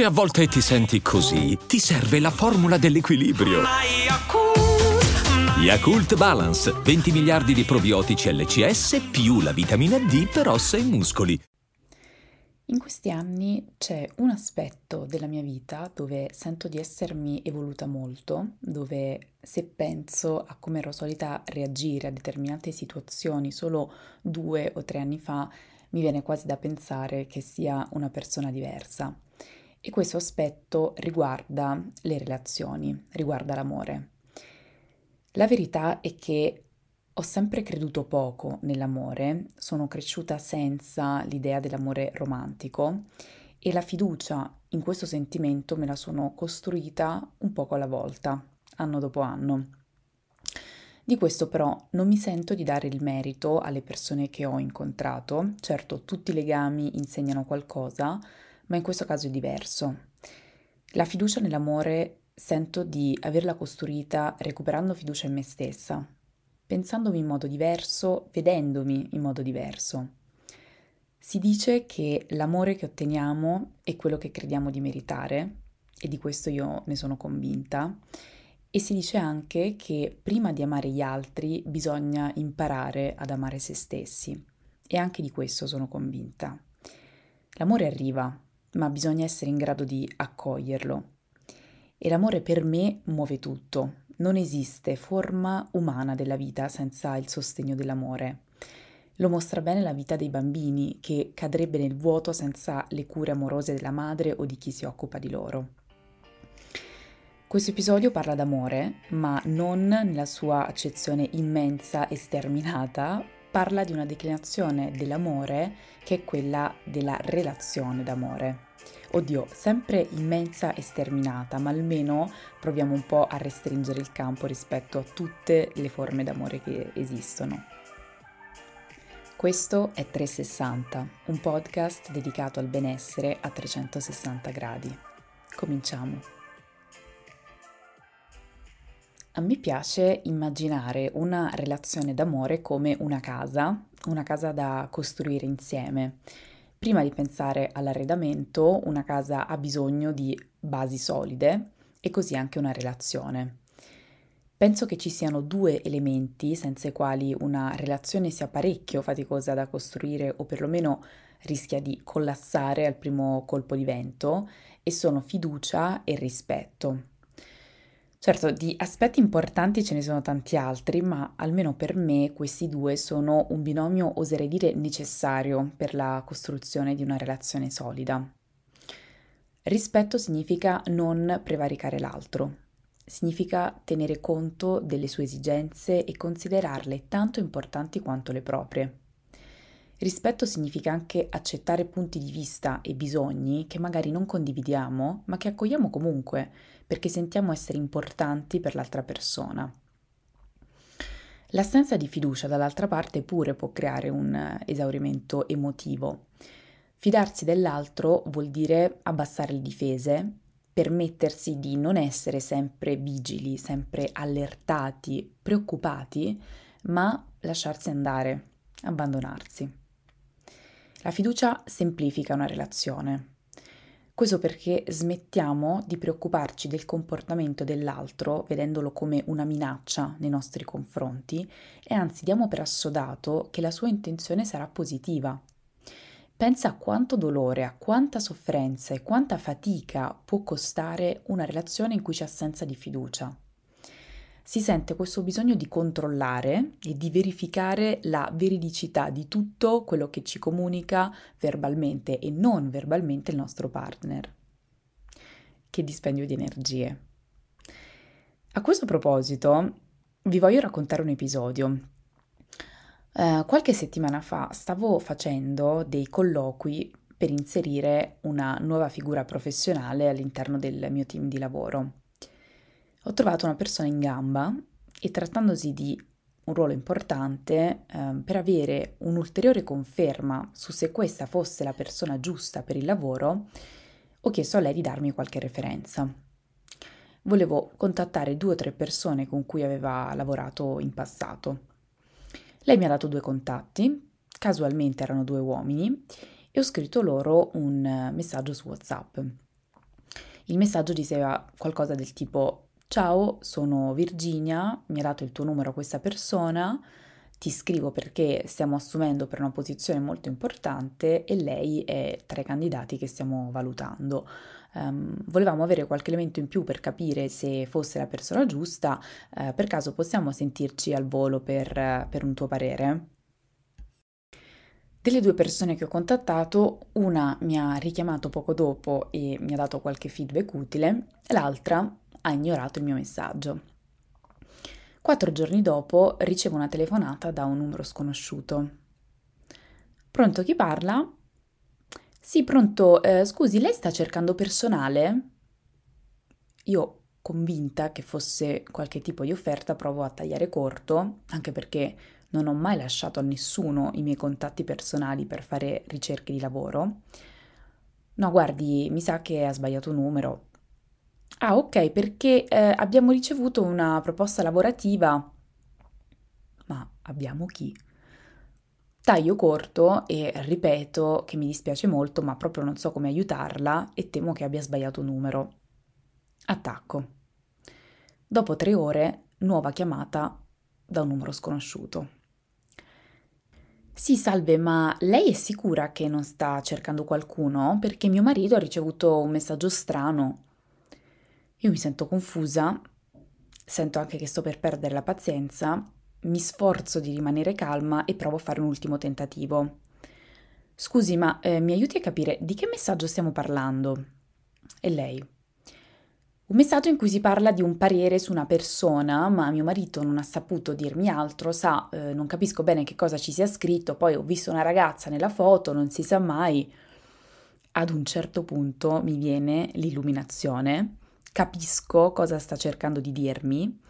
Se a volte ti senti così, ti serve la formula dell'equilibrio. Yakult Balance, 20 miliardi di probiotici LCS più la vitamina D per ossa e muscoli. In questi anni c'è un aspetto della mia vita dove sento di essermi evoluta molto, dove se penso a come ero solita reagire a determinate situazioni solo due o tre anni fa, mi viene quasi da pensare che sia una persona diversa. E questo aspetto riguarda le relazioni, riguarda l'amore. La verità è che ho sempre creduto poco nell'amore, sono cresciuta senza l'idea dell'amore romantico e la fiducia in questo sentimento me la sono costruita un poco alla volta, anno dopo anno. Di questo però non mi sento di dare il merito alle persone che ho incontrato, certo tutti i legami insegnano qualcosa, ma in questo caso è diverso. La fiducia nell'amore sento di averla costruita recuperando fiducia in me stessa, pensandomi in modo diverso, vedendomi in modo diverso. Si dice che l'amore che otteniamo è quello che crediamo di meritare, e di questo io ne sono convinta, e si dice anche che prima di amare gli altri bisogna imparare ad amare se stessi, e anche di questo sono convinta. L'amore arriva, ma bisogna essere in grado di accoglierlo e l'amore per me muove tutto. Non esiste forma umana della vita senza il sostegno dell'amore. Lo mostra bene la vita dei bambini, che cadrebbe nel vuoto senza le cure amorose della madre o di chi si occupa di loro. Questo episodio parla d'amore, ma non nella sua accezione immensa e sterminata, parla di una declinazione dell'amore che è quella della relazione d'amore. Oddio, sempre immensa e sterminata, ma almeno proviamo un po' a restringere il campo rispetto a tutte le forme d'amore che esistono. Questo è 360, un podcast dedicato al benessere a 360 gradi. Cominciamo. A me piace immaginare una relazione d'amore come una casa, una casa da costruire insieme Prima di pensare all'arredamento, una casa ha bisogno di basi solide e così anche una relazione. Penso che ci siano due elementi senza i quali una relazione sia parecchio faticosa da costruire o perlomeno rischia di collassare al primo colpo di vento e sono fiducia e rispetto. Certo, di aspetti importanti ce ne sono tanti altri, ma almeno per me questi due sono un binomio, oserei dire, necessario per la costruzione di una relazione solida. Rispetto significa non prevaricare l'altro, significa tenere conto delle sue esigenze e considerarle tanto importanti quanto le proprie. Rispetto significa anche accettare punti di vista e bisogni che magari non condividiamo, ma che accogliamo comunque, perché sentiamo essere importanti per l'altra persona. L'assenza di fiducia dall'altra parte pure può creare un esaurimento emotivo. Fidarsi dell'altro vuol dire abbassare le difese, permettersi di non essere sempre vigili, sempre allertati, preoccupati, ma lasciarsi andare, abbandonarsi. La fiducia semplifica una relazione. Questo perché smettiamo di preoccuparci del comportamento dell'altro vedendolo come una minaccia nei nostri confronti e anzi diamo per assodato che la sua intenzione sarà positiva. Pensa a quanto dolore, a quanta sofferenza e quanta fatica può costare una relazione in cui c'è assenza di fiducia si sente questo bisogno di controllare e di verificare la veridicità di tutto quello che ci comunica verbalmente e non verbalmente il nostro partner. Che dispendio di energie. A questo proposito vi voglio raccontare un episodio. Uh, qualche settimana fa stavo facendo dei colloqui per inserire una nuova figura professionale all'interno del mio team di lavoro ho trovato una persona in gamba e trattandosi di un ruolo importante, eh, per avere un'ulteriore conferma su se questa fosse la persona giusta per il lavoro, ho chiesto a lei di darmi qualche referenza. Volevo contattare due o tre persone con cui aveva lavorato in passato. Lei mi ha dato due contatti, casualmente erano due uomini, e ho scritto loro un messaggio su WhatsApp. Il messaggio diceva qualcosa del tipo Ciao, sono Virginia, mi ha dato il tuo numero questa persona, ti scrivo perché stiamo assumendo per una posizione molto importante e lei è tra i candidati che stiamo valutando. Um, volevamo avere qualche elemento in più per capire se fosse la persona giusta, uh, per caso possiamo sentirci al volo per, per un tuo parere? Delle due persone che ho contattato, una mi ha richiamato poco dopo e mi ha dato qualche feedback utile, l'altra ha ignorato il mio messaggio. Quattro giorni dopo ricevo una telefonata da un numero sconosciuto. Pronto chi parla? Sì, pronto, eh, scusi, lei sta cercando personale? Io, convinta che fosse qualche tipo di offerta, provo a tagliare corto, anche perché non ho mai lasciato a nessuno i miei contatti personali per fare ricerche di lavoro. No, guardi, mi sa che ha sbagliato numero. Ah, ok, perché eh, abbiamo ricevuto una proposta lavorativa. Ma abbiamo chi? Taglio corto e ripeto che mi dispiace molto, ma proprio non so come aiutarla e temo che abbia sbagliato numero. Attacco. Dopo tre ore, nuova chiamata da un numero sconosciuto. Sì, salve, ma lei è sicura che non sta cercando qualcuno? Perché mio marito ha ricevuto un messaggio strano. Io mi sento confusa, sento anche che sto per perdere la pazienza, mi sforzo di rimanere calma e provo a fare un ultimo tentativo. Scusi, ma eh, mi aiuti a capire di che messaggio stiamo parlando? E lei? Un messaggio in cui si parla di un parere su una persona, ma mio marito non ha saputo dirmi altro, sa, eh, non capisco bene che cosa ci sia scritto, poi ho visto una ragazza nella foto, non si sa mai. Ad un certo punto mi viene l'illuminazione capisco cosa sta cercando di dirmi.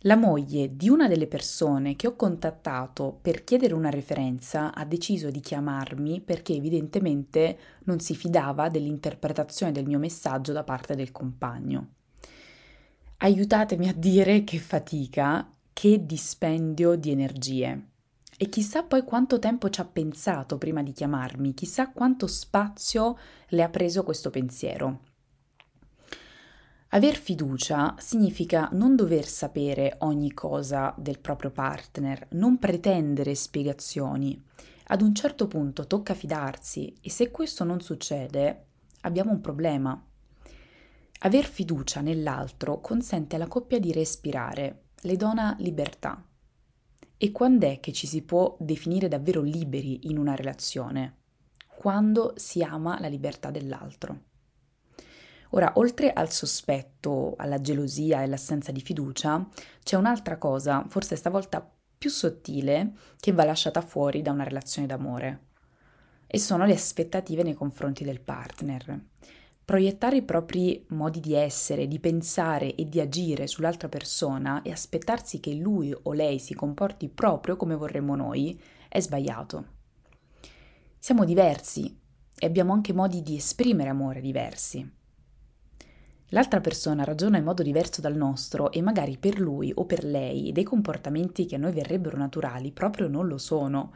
La moglie di una delle persone che ho contattato per chiedere una referenza ha deciso di chiamarmi perché evidentemente non si fidava dell'interpretazione del mio messaggio da parte del compagno. Aiutatemi a dire che fatica, che dispendio di energie. E chissà poi quanto tempo ci ha pensato prima di chiamarmi, chissà quanto spazio le ha preso questo pensiero. Aver fiducia significa non dover sapere ogni cosa del proprio partner, non pretendere spiegazioni. Ad un certo punto tocca fidarsi e se questo non succede abbiamo un problema. Aver fiducia nell'altro consente alla coppia di respirare, le dona libertà. E quando è che ci si può definire davvero liberi in una relazione? Quando si ama la libertà dell'altro. Ora, oltre al sospetto, alla gelosia e all'assenza di fiducia, c'è un'altra cosa, forse stavolta più sottile, che va lasciata fuori da una relazione d'amore. E sono le aspettative nei confronti del partner. Proiettare i propri modi di essere, di pensare e di agire sull'altra persona e aspettarsi che lui o lei si comporti proprio come vorremmo noi è sbagliato. Siamo diversi e abbiamo anche modi di esprimere amore diversi. L'altra persona ragiona in modo diverso dal nostro e magari per lui o per lei dei comportamenti che a noi verrebbero naturali proprio non lo sono.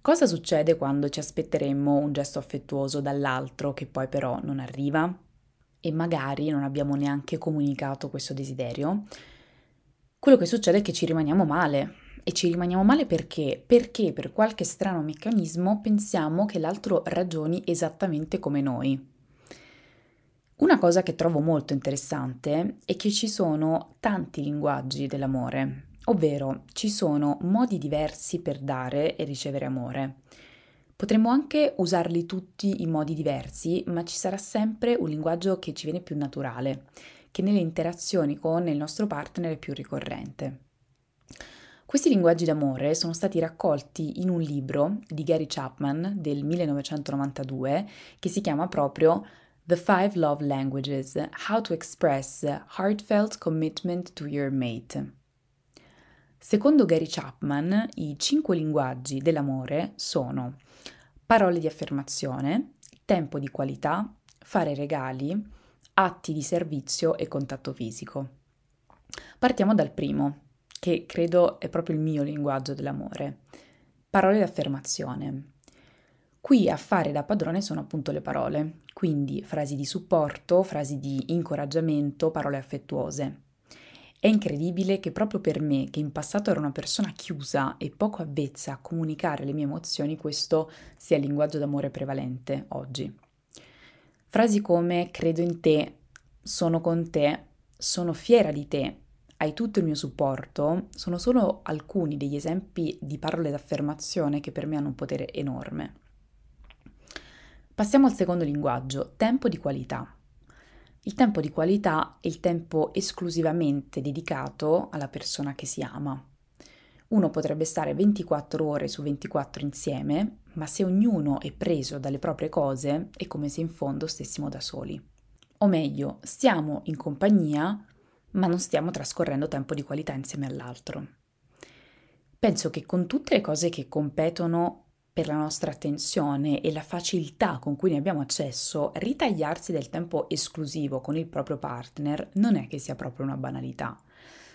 Cosa succede quando ci aspetteremmo un gesto affettuoso dall'altro che poi però non arriva? E magari non abbiamo neanche comunicato questo desiderio? Quello che succede è che ci rimaniamo male. E ci rimaniamo male perché? Perché per qualche strano meccanismo pensiamo che l'altro ragioni esattamente come noi. Una cosa che trovo molto interessante è che ci sono tanti linguaggi dell'amore, ovvero ci sono modi diversi per dare e ricevere amore. Potremmo anche usarli tutti in modi diversi, ma ci sarà sempre un linguaggio che ci viene più naturale, che nelle interazioni con il nostro partner è più ricorrente. Questi linguaggi d'amore sono stati raccolti in un libro di Gary Chapman del 1992 che si chiama proprio The Five Love Languages How to Express Heartfelt Commitment to Your Mate. Secondo Gary Chapman, i cinque linguaggi dell'amore sono parole di affermazione, tempo di qualità, fare regali, atti di servizio e contatto fisico. Partiamo dal primo, che credo è proprio il mio linguaggio dell'amore. Parole di affermazione. Qui a fare da padrone sono appunto le parole, quindi frasi di supporto, frasi di incoraggiamento, parole affettuose. È incredibile che proprio per me, che in passato ero una persona chiusa e poco avvezza a comunicare le mie emozioni, questo sia il linguaggio d'amore prevalente oggi. Frasi come credo in te, sono con te, sono fiera di te, hai tutto il mio supporto, sono solo alcuni degli esempi di parole d'affermazione che per me hanno un potere enorme. Passiamo al secondo linguaggio, tempo di qualità. Il tempo di qualità è il tempo esclusivamente dedicato alla persona che si ama. Uno potrebbe stare 24 ore su 24 insieme, ma se ognuno è preso dalle proprie cose è come se in fondo stessimo da soli. O meglio, stiamo in compagnia, ma non stiamo trascorrendo tempo di qualità insieme all'altro. Penso che con tutte le cose che competono per la nostra attenzione e la facilità con cui ne abbiamo accesso, ritagliarsi del tempo esclusivo con il proprio partner non è che sia proprio una banalità.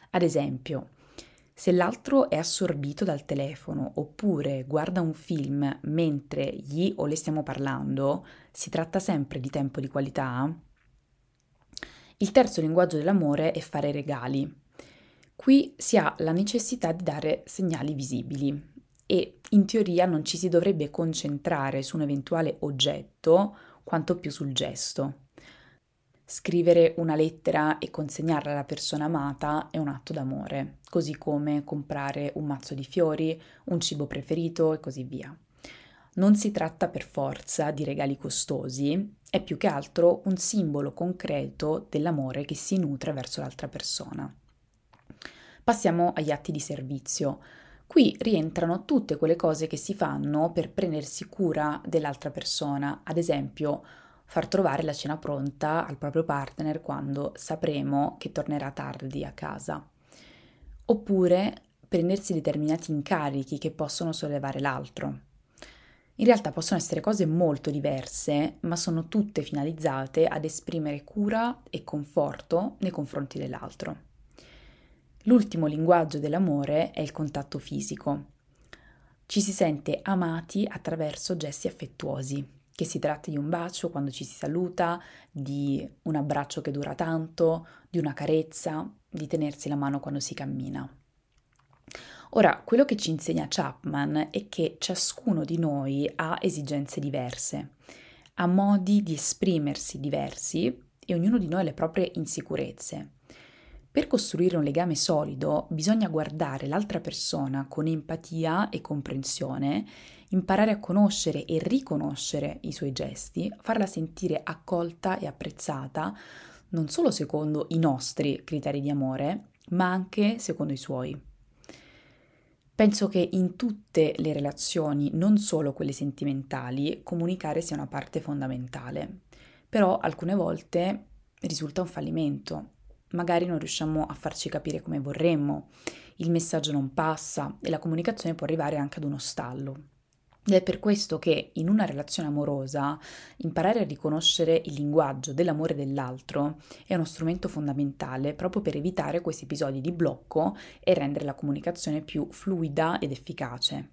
Ad esempio, se l'altro è assorbito dal telefono oppure guarda un film mentre gli o le stiamo parlando, si tratta sempre di tempo di qualità? Il terzo linguaggio dell'amore è fare regali. Qui si ha la necessità di dare segnali visibili, e in teoria non ci si dovrebbe concentrare su un eventuale oggetto quanto più sul gesto. Scrivere una lettera e consegnarla alla persona amata è un atto d'amore, così come comprare un mazzo di fiori, un cibo preferito e così via. Non si tratta per forza di regali costosi, è più che altro un simbolo concreto dell'amore che si nutre verso l'altra persona. Passiamo agli atti di servizio. Qui rientrano tutte quelle cose che si fanno per prendersi cura dell'altra persona, ad esempio far trovare la cena pronta al proprio partner quando sapremo che tornerà tardi a casa, oppure prendersi determinati incarichi che possono sollevare l'altro. In realtà possono essere cose molto diverse, ma sono tutte finalizzate ad esprimere cura e conforto nei confronti dell'altro. L'ultimo linguaggio dell'amore è il contatto fisico. Ci si sente amati attraverso gesti affettuosi, che si tratti di un bacio quando ci si saluta, di un abbraccio che dura tanto, di una carezza, di tenersi la mano quando si cammina. Ora, quello che ci insegna Chapman è che ciascuno di noi ha esigenze diverse, ha modi di esprimersi diversi e ognuno di noi ha le proprie insicurezze. Per costruire un legame solido bisogna guardare l'altra persona con empatia e comprensione, imparare a conoscere e riconoscere i suoi gesti, farla sentire accolta e apprezzata, non solo secondo i nostri criteri di amore, ma anche secondo i suoi. Penso che in tutte le relazioni, non solo quelle sentimentali, comunicare sia una parte fondamentale. Però alcune volte risulta un fallimento magari non riusciamo a farci capire come vorremmo, il messaggio non passa e la comunicazione può arrivare anche ad uno stallo. Ed è per questo che in una relazione amorosa imparare a riconoscere il linguaggio dell'amore dell'altro è uno strumento fondamentale proprio per evitare questi episodi di blocco e rendere la comunicazione più fluida ed efficace.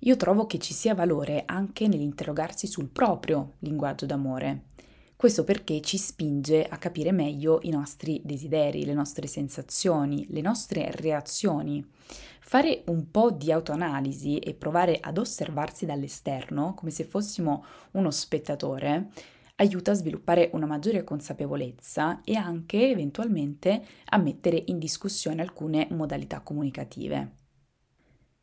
Io trovo che ci sia valore anche nell'interrogarsi sul proprio linguaggio d'amore questo perché ci spinge a capire meglio i nostri desideri, le nostre sensazioni, le nostre reazioni. Fare un po' di autoanalisi e provare ad osservarsi dall'esterno, come se fossimo uno spettatore, aiuta a sviluppare una maggiore consapevolezza e anche eventualmente a mettere in discussione alcune modalità comunicative.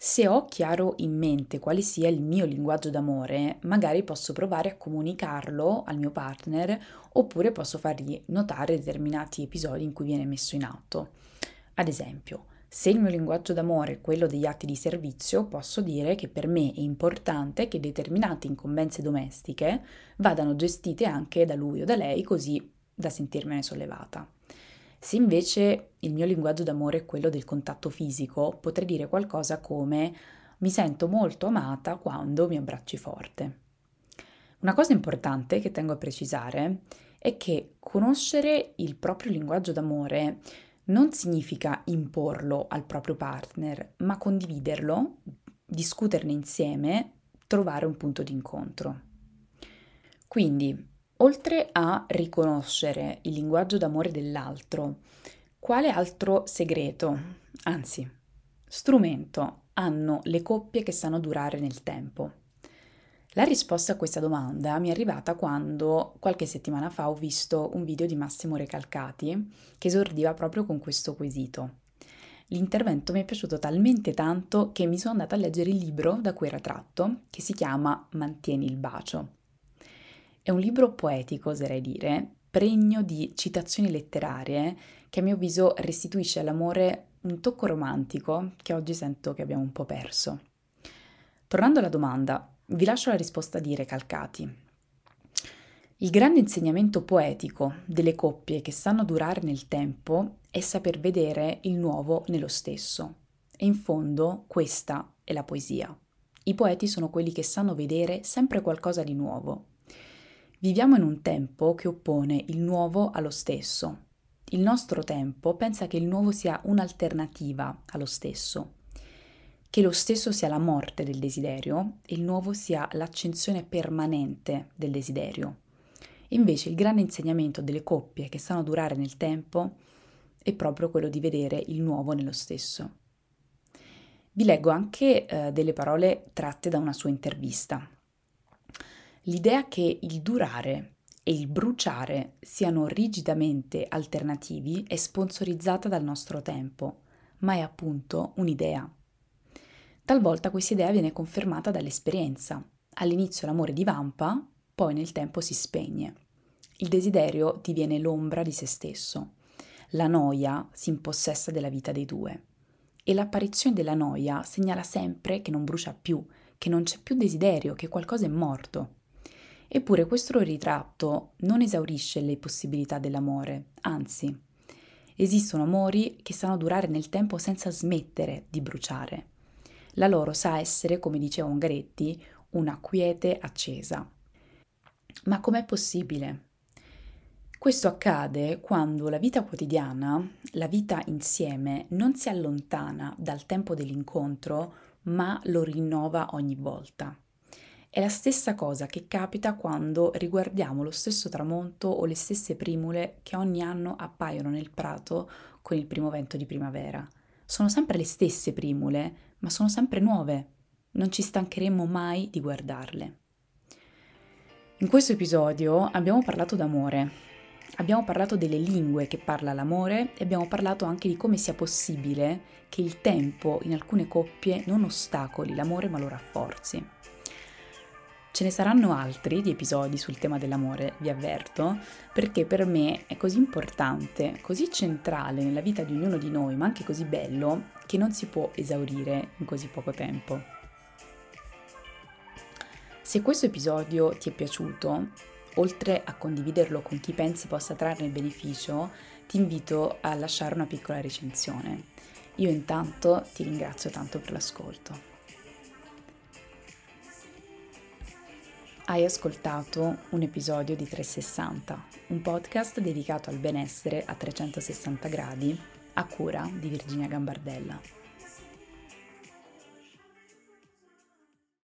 Se ho chiaro in mente quale sia il mio linguaggio d'amore, magari posso provare a comunicarlo al mio partner oppure posso fargli notare determinati episodi in cui viene messo in atto. Ad esempio, se il mio linguaggio d'amore è quello degli atti di servizio, posso dire che per me è importante che determinate incombenze domestiche vadano gestite anche da lui o da lei così da sentirmene sollevata. Se invece il mio linguaggio d'amore è quello del contatto fisico, potrei dire qualcosa come mi sento molto amata quando mi abbracci forte. Una cosa importante che tengo a precisare è che conoscere il proprio linguaggio d'amore non significa imporlo al proprio partner, ma condividerlo, discuterne insieme, trovare un punto di incontro. Quindi, oltre a riconoscere il linguaggio d'amore dell'altro, quale altro segreto, anzi, strumento hanno le coppie che sanno durare nel tempo? La risposta a questa domanda mi è arrivata quando qualche settimana fa ho visto un video di Massimo Recalcati che esordiva proprio con questo quesito. L'intervento mi è piaciuto talmente tanto che mi sono andata a leggere il libro da cui era tratto, che si chiama Mantieni il bacio. È un libro poetico, oserei dire, pregno di citazioni letterarie che a mio avviso restituisce all'amore un tocco romantico che oggi sento che abbiamo un po' perso. Tornando alla domanda, vi lascio la risposta di Recalcati. Il grande insegnamento poetico delle coppie che sanno durare nel tempo è saper vedere il nuovo nello stesso. E in fondo questa è la poesia. I poeti sono quelli che sanno vedere sempre qualcosa di nuovo. Viviamo in un tempo che oppone il nuovo allo stesso. Il nostro tempo pensa che il nuovo sia un'alternativa allo stesso che lo stesso sia la morte del desiderio e il nuovo sia l'accensione permanente del desiderio. Invece il grande insegnamento delle coppie che sanno durare nel tempo è proprio quello di vedere il nuovo nello stesso. Vi leggo anche eh, delle parole tratte da una sua intervista. L'idea che il durare e il bruciare siano rigidamente alternativi è sponsorizzata dal nostro tempo, ma è appunto un'idea Talvolta questa idea viene confermata dall'esperienza. All'inizio l'amore divampa, poi nel tempo si spegne. Il desiderio diviene l'ombra di se stesso. La noia si impossessa della vita dei due. E l'apparizione della noia segnala sempre che non brucia più, che non c'è più desiderio, che qualcosa è morto. Eppure questo ritratto non esaurisce le possibilità dell'amore, anzi, esistono amori che sanno durare nel tempo senza smettere di bruciare. La loro sa essere, come diceva Ungaretti, una quiete accesa. Ma com'è possibile? Questo accade quando la vita quotidiana, la vita insieme, non si allontana dal tempo dell'incontro, ma lo rinnova ogni volta. È la stessa cosa che capita quando riguardiamo lo stesso tramonto o le stesse primule che ogni anno appaiono nel prato con il primo vento di primavera. Sono sempre le stesse primule, ma sono sempre nuove. Non ci stancheremo mai di guardarle. In questo episodio abbiamo parlato d'amore, abbiamo parlato delle lingue che parla l'amore e abbiamo parlato anche di come sia possibile che il tempo in alcune coppie non ostacoli l'amore ma lo rafforzi. Ce ne saranno altri di episodi sul tema dell'amore, vi avverto, perché per me è così importante, così centrale nella vita di ognuno di noi, ma anche così bello, che non si può esaurire in così poco tempo. Se questo episodio ti è piaciuto, oltre a condividerlo con chi pensi possa trarne beneficio, ti invito a lasciare una piccola recensione. Io intanto ti ringrazio tanto per l'ascolto. Hai ascoltato un episodio di 360, un podcast dedicato al benessere a 360 gradi a cura di Virginia Gambardella.